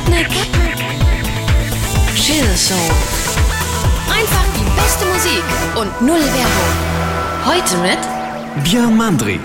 Sputnik Chill Zone. Einfach die beste Musik und null Werbung. Heute mit Björn Mandri.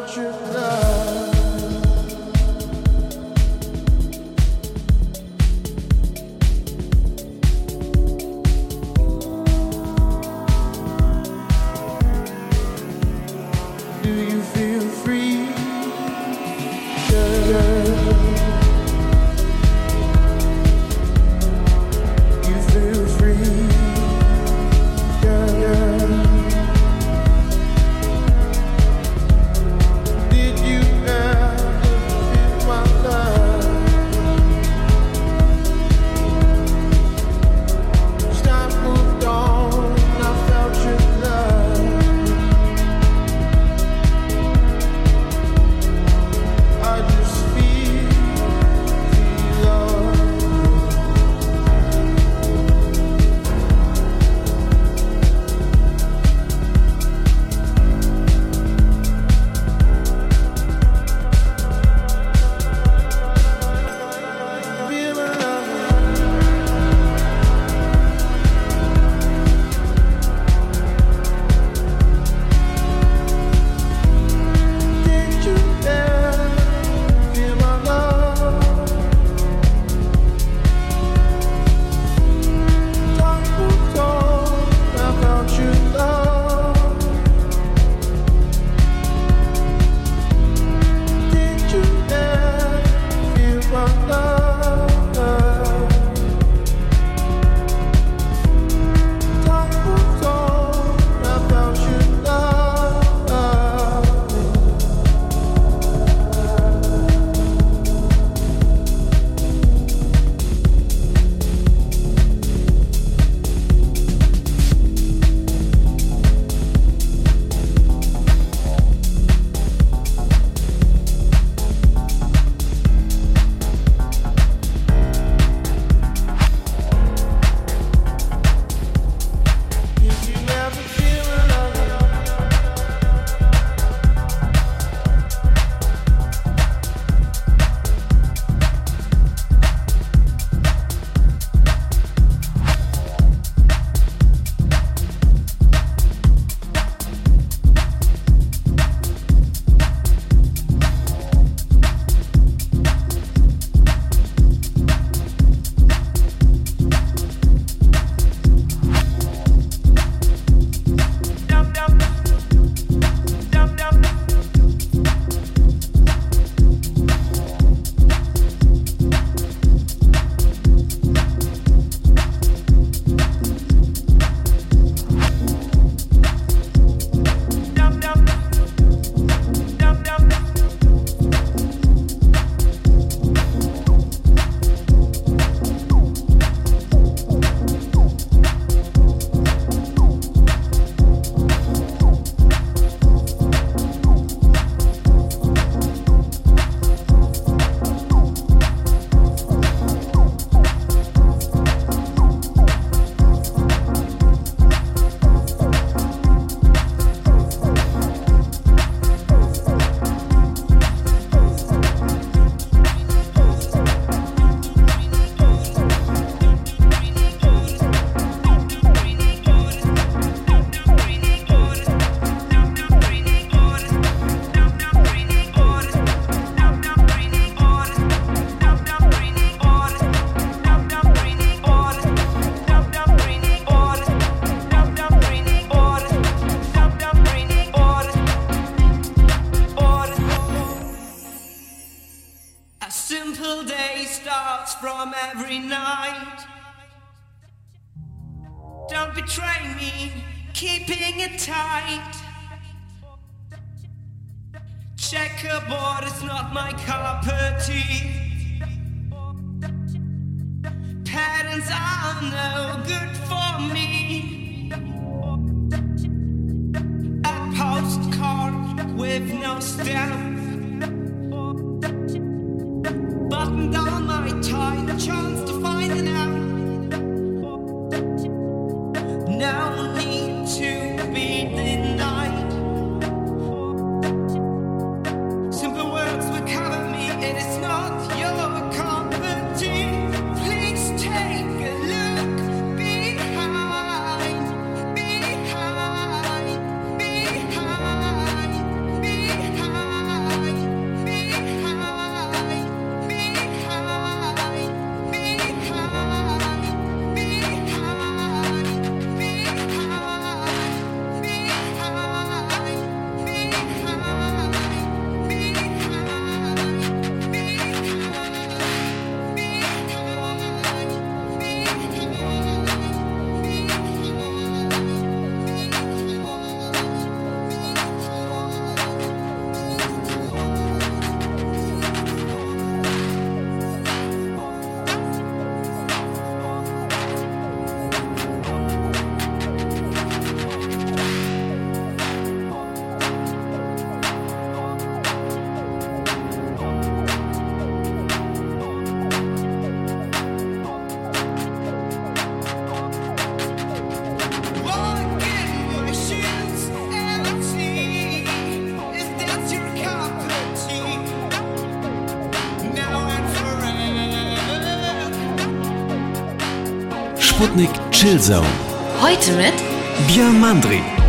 without your love. Sputnik Chill Zone. Heute mit Björn Mandri.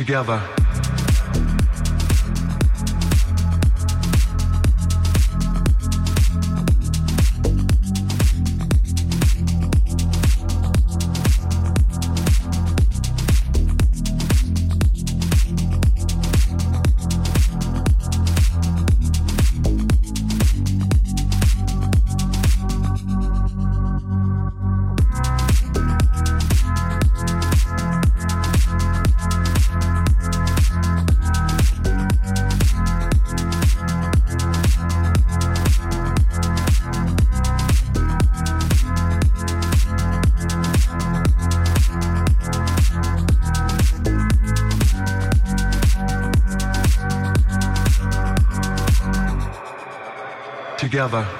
Together. Together.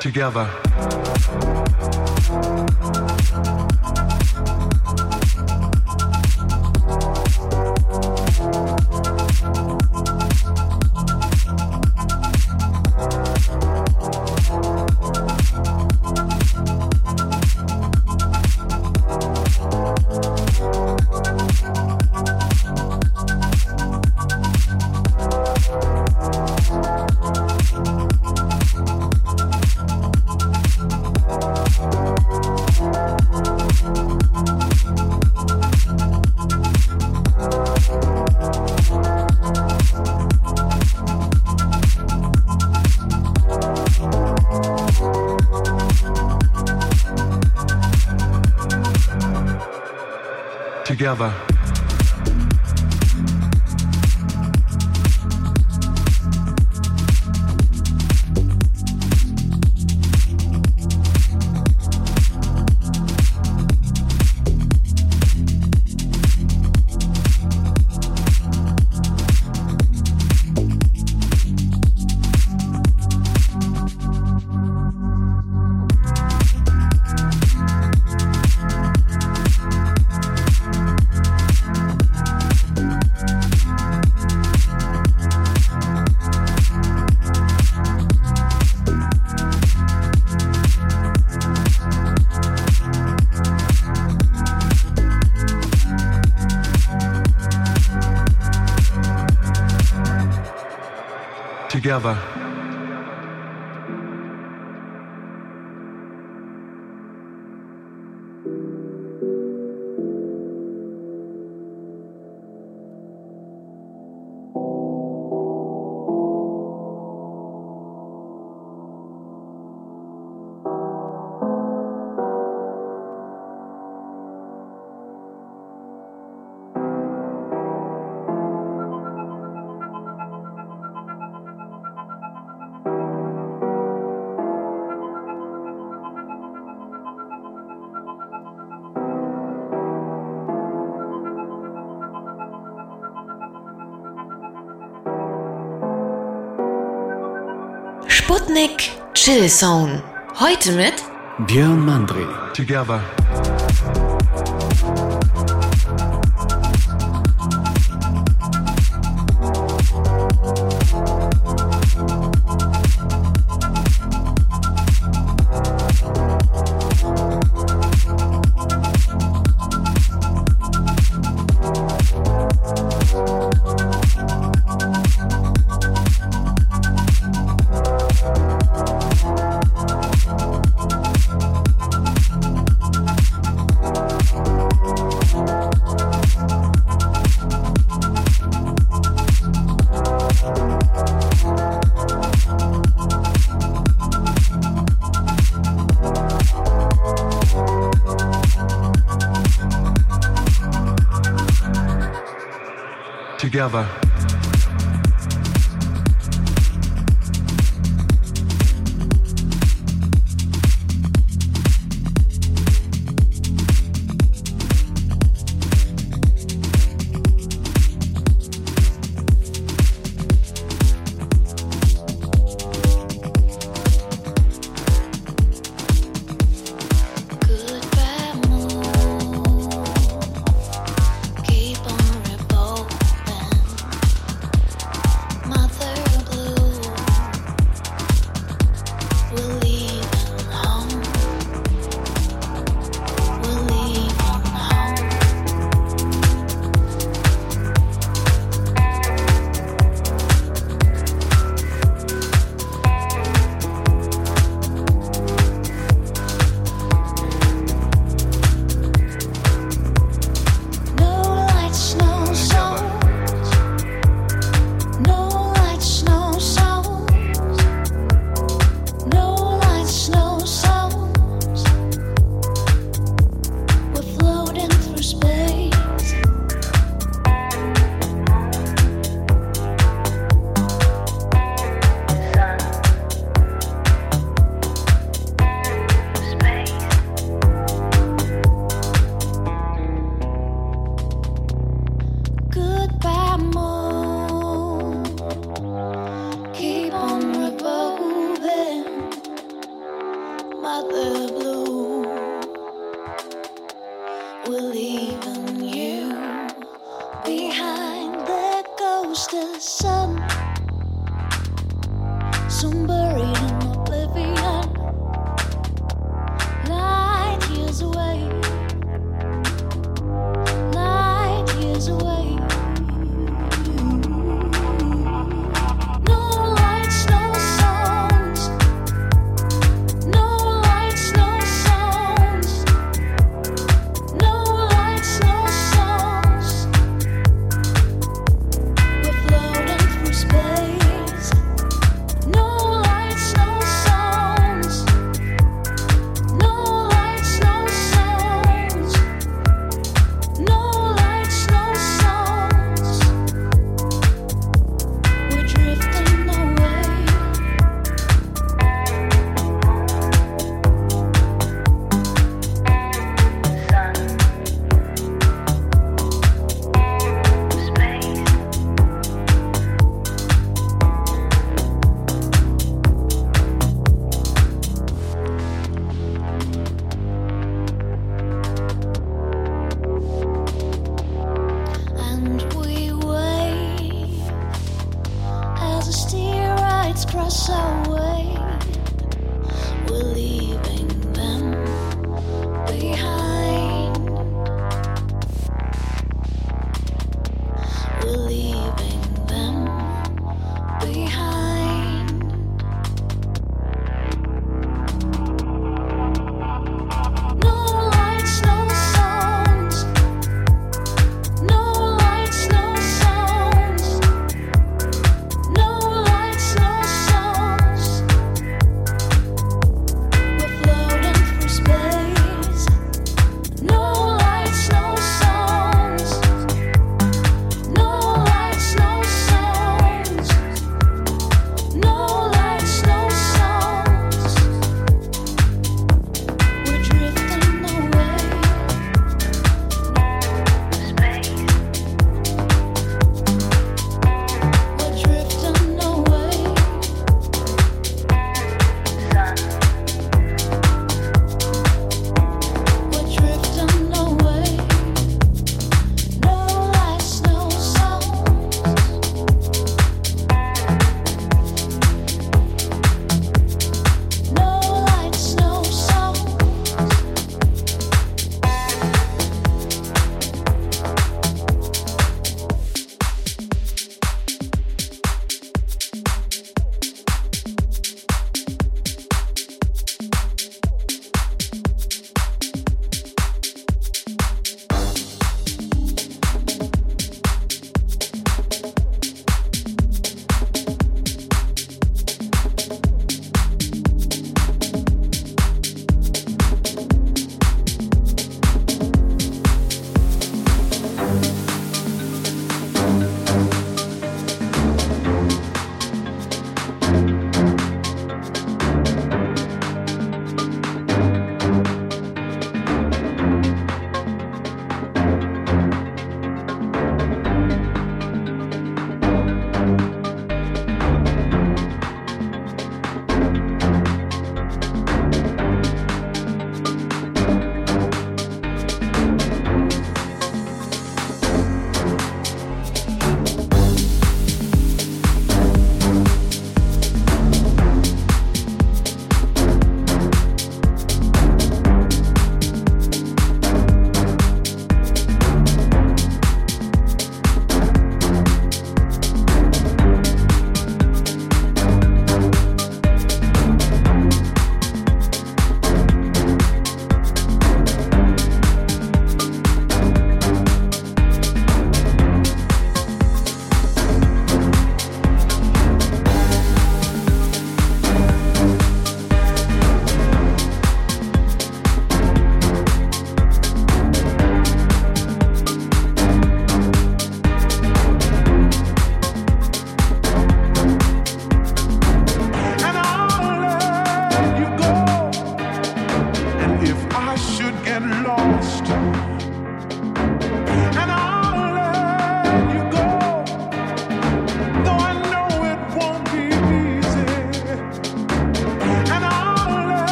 together. Together. Chill Zone. Heute mit Björn Mandre. Together. together.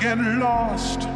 Get lost,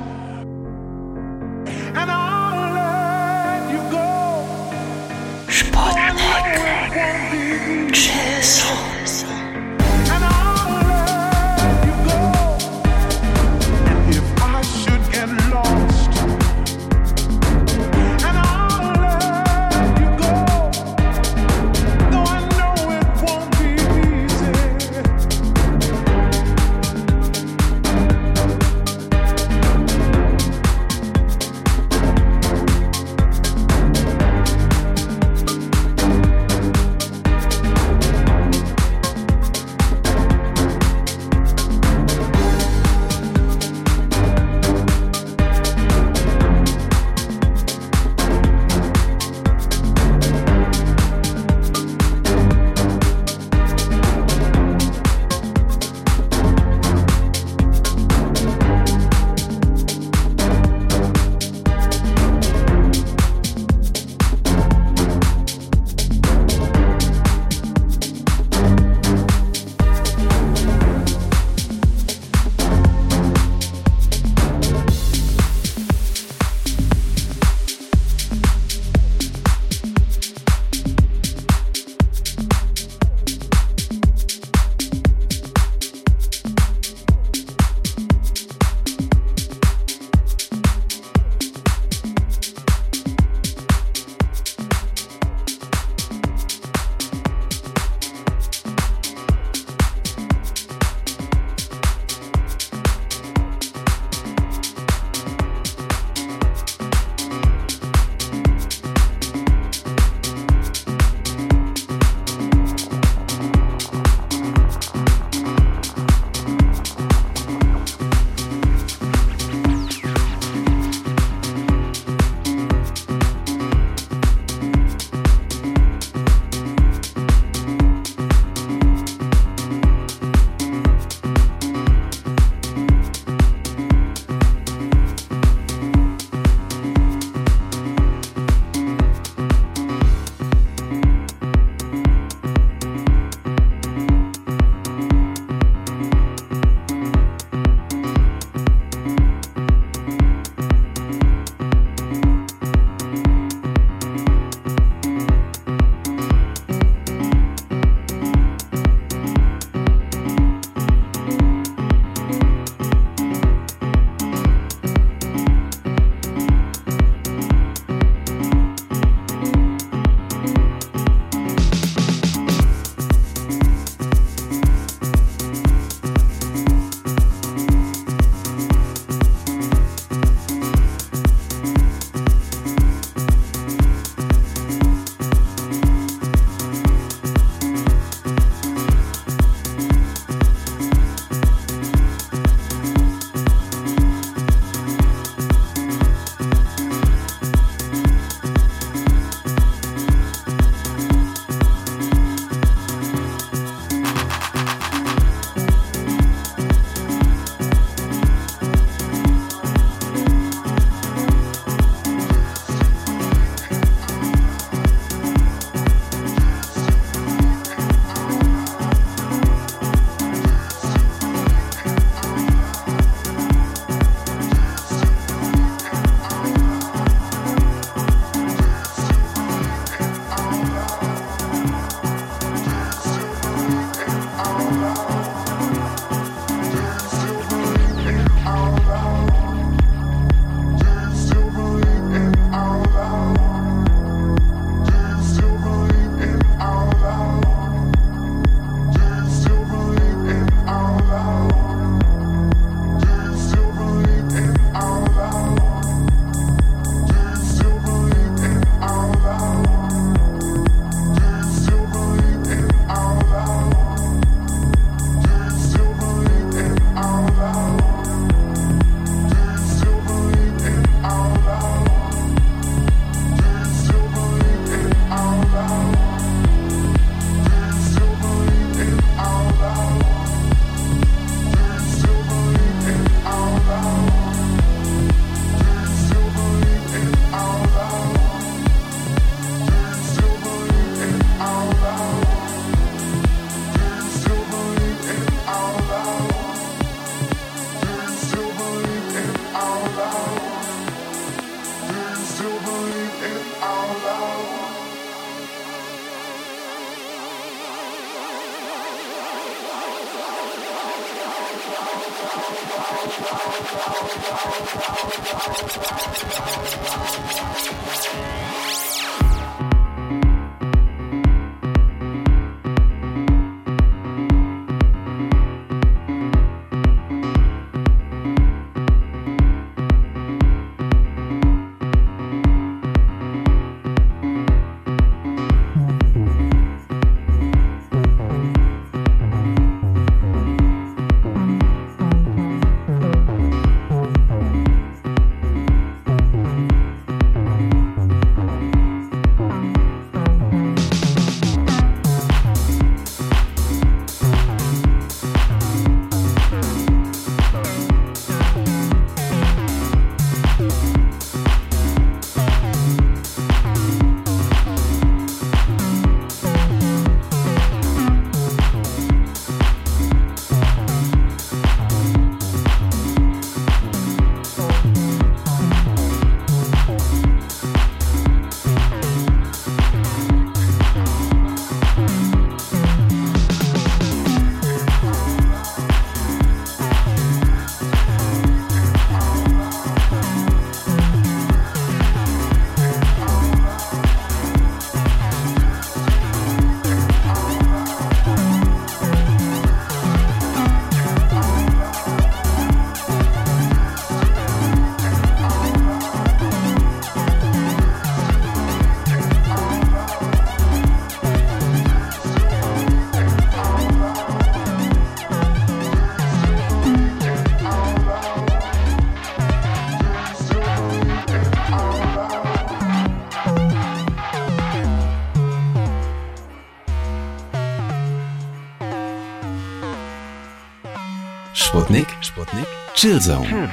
Sputnik. Sputnik. Chillzone.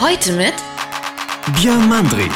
Heute mit Björn Mandri.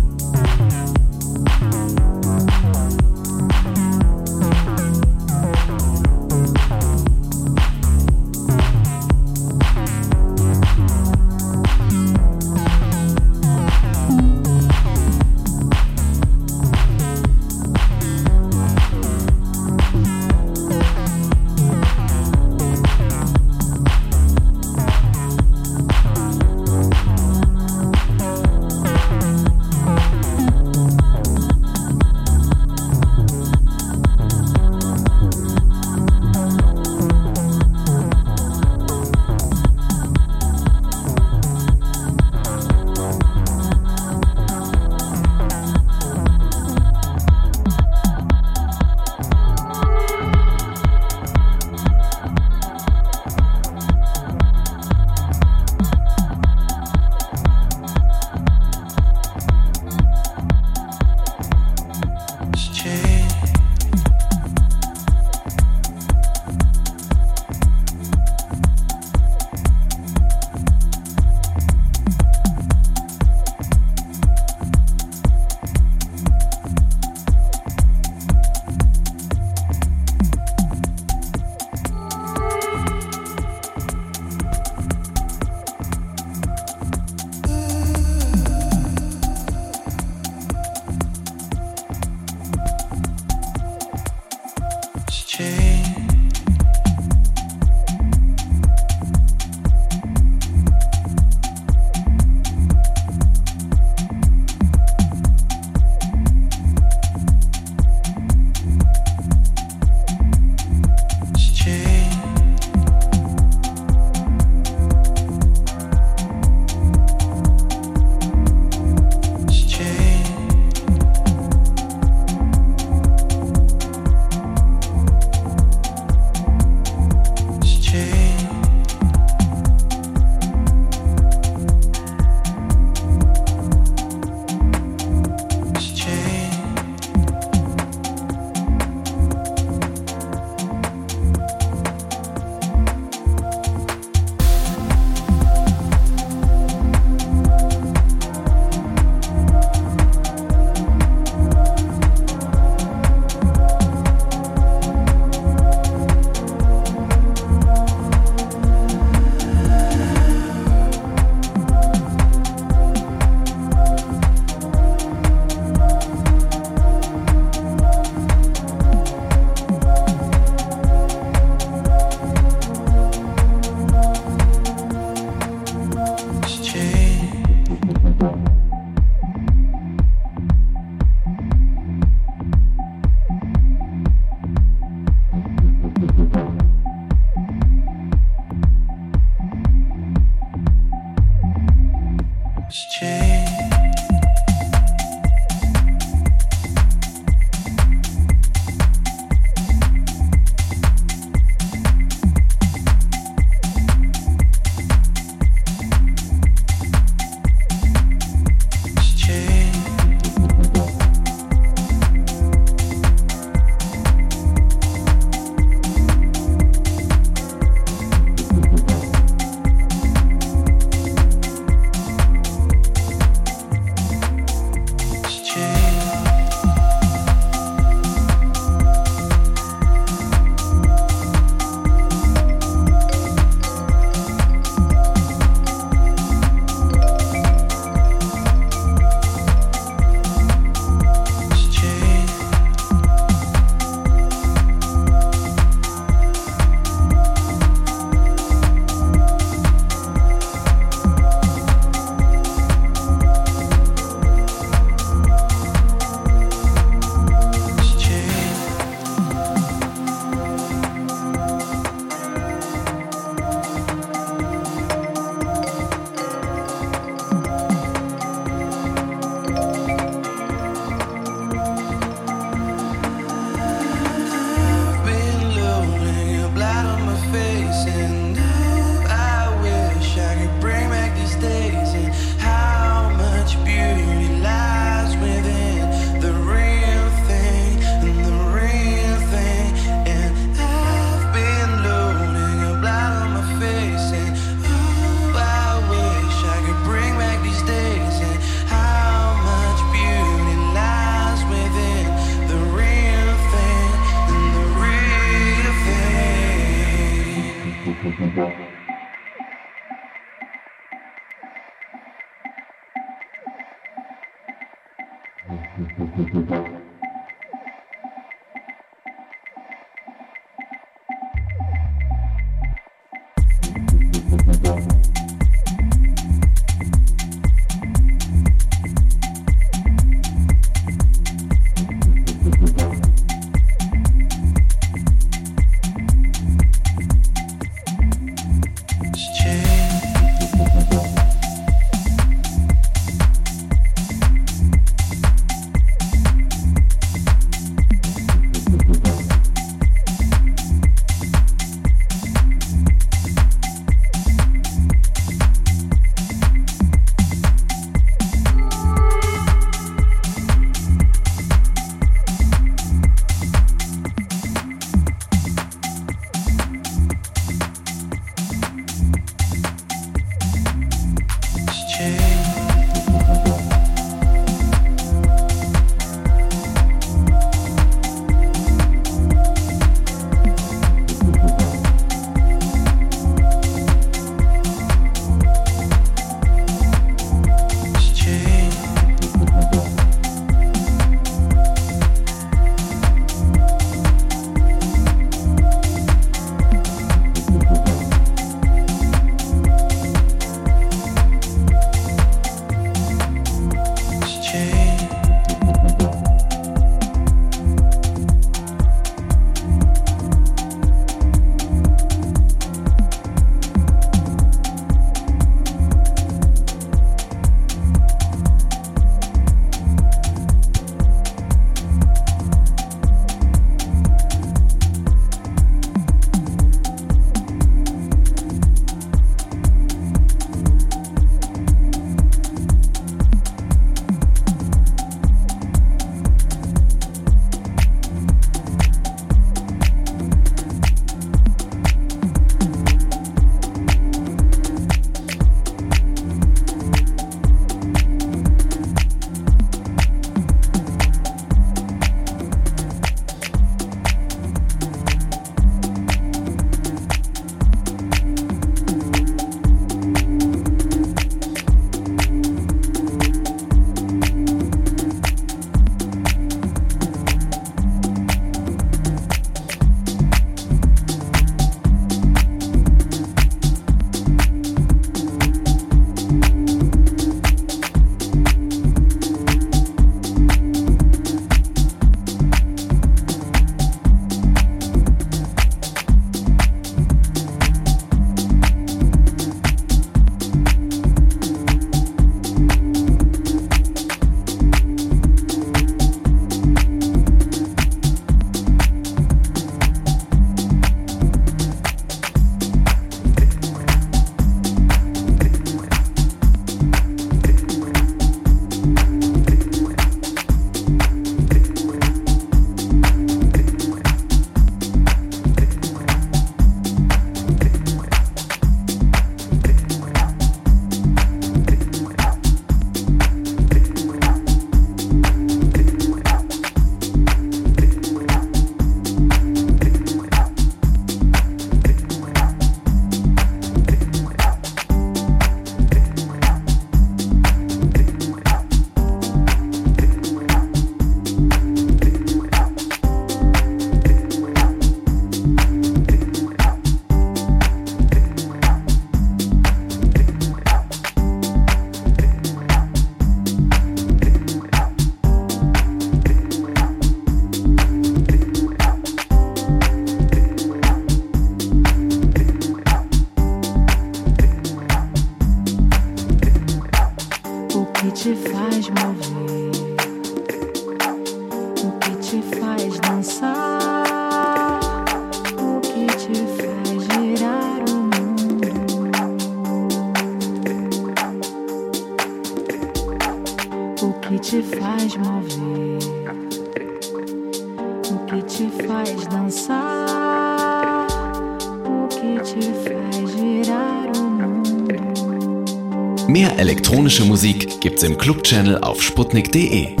Im Club-Channel auf sputnik.de.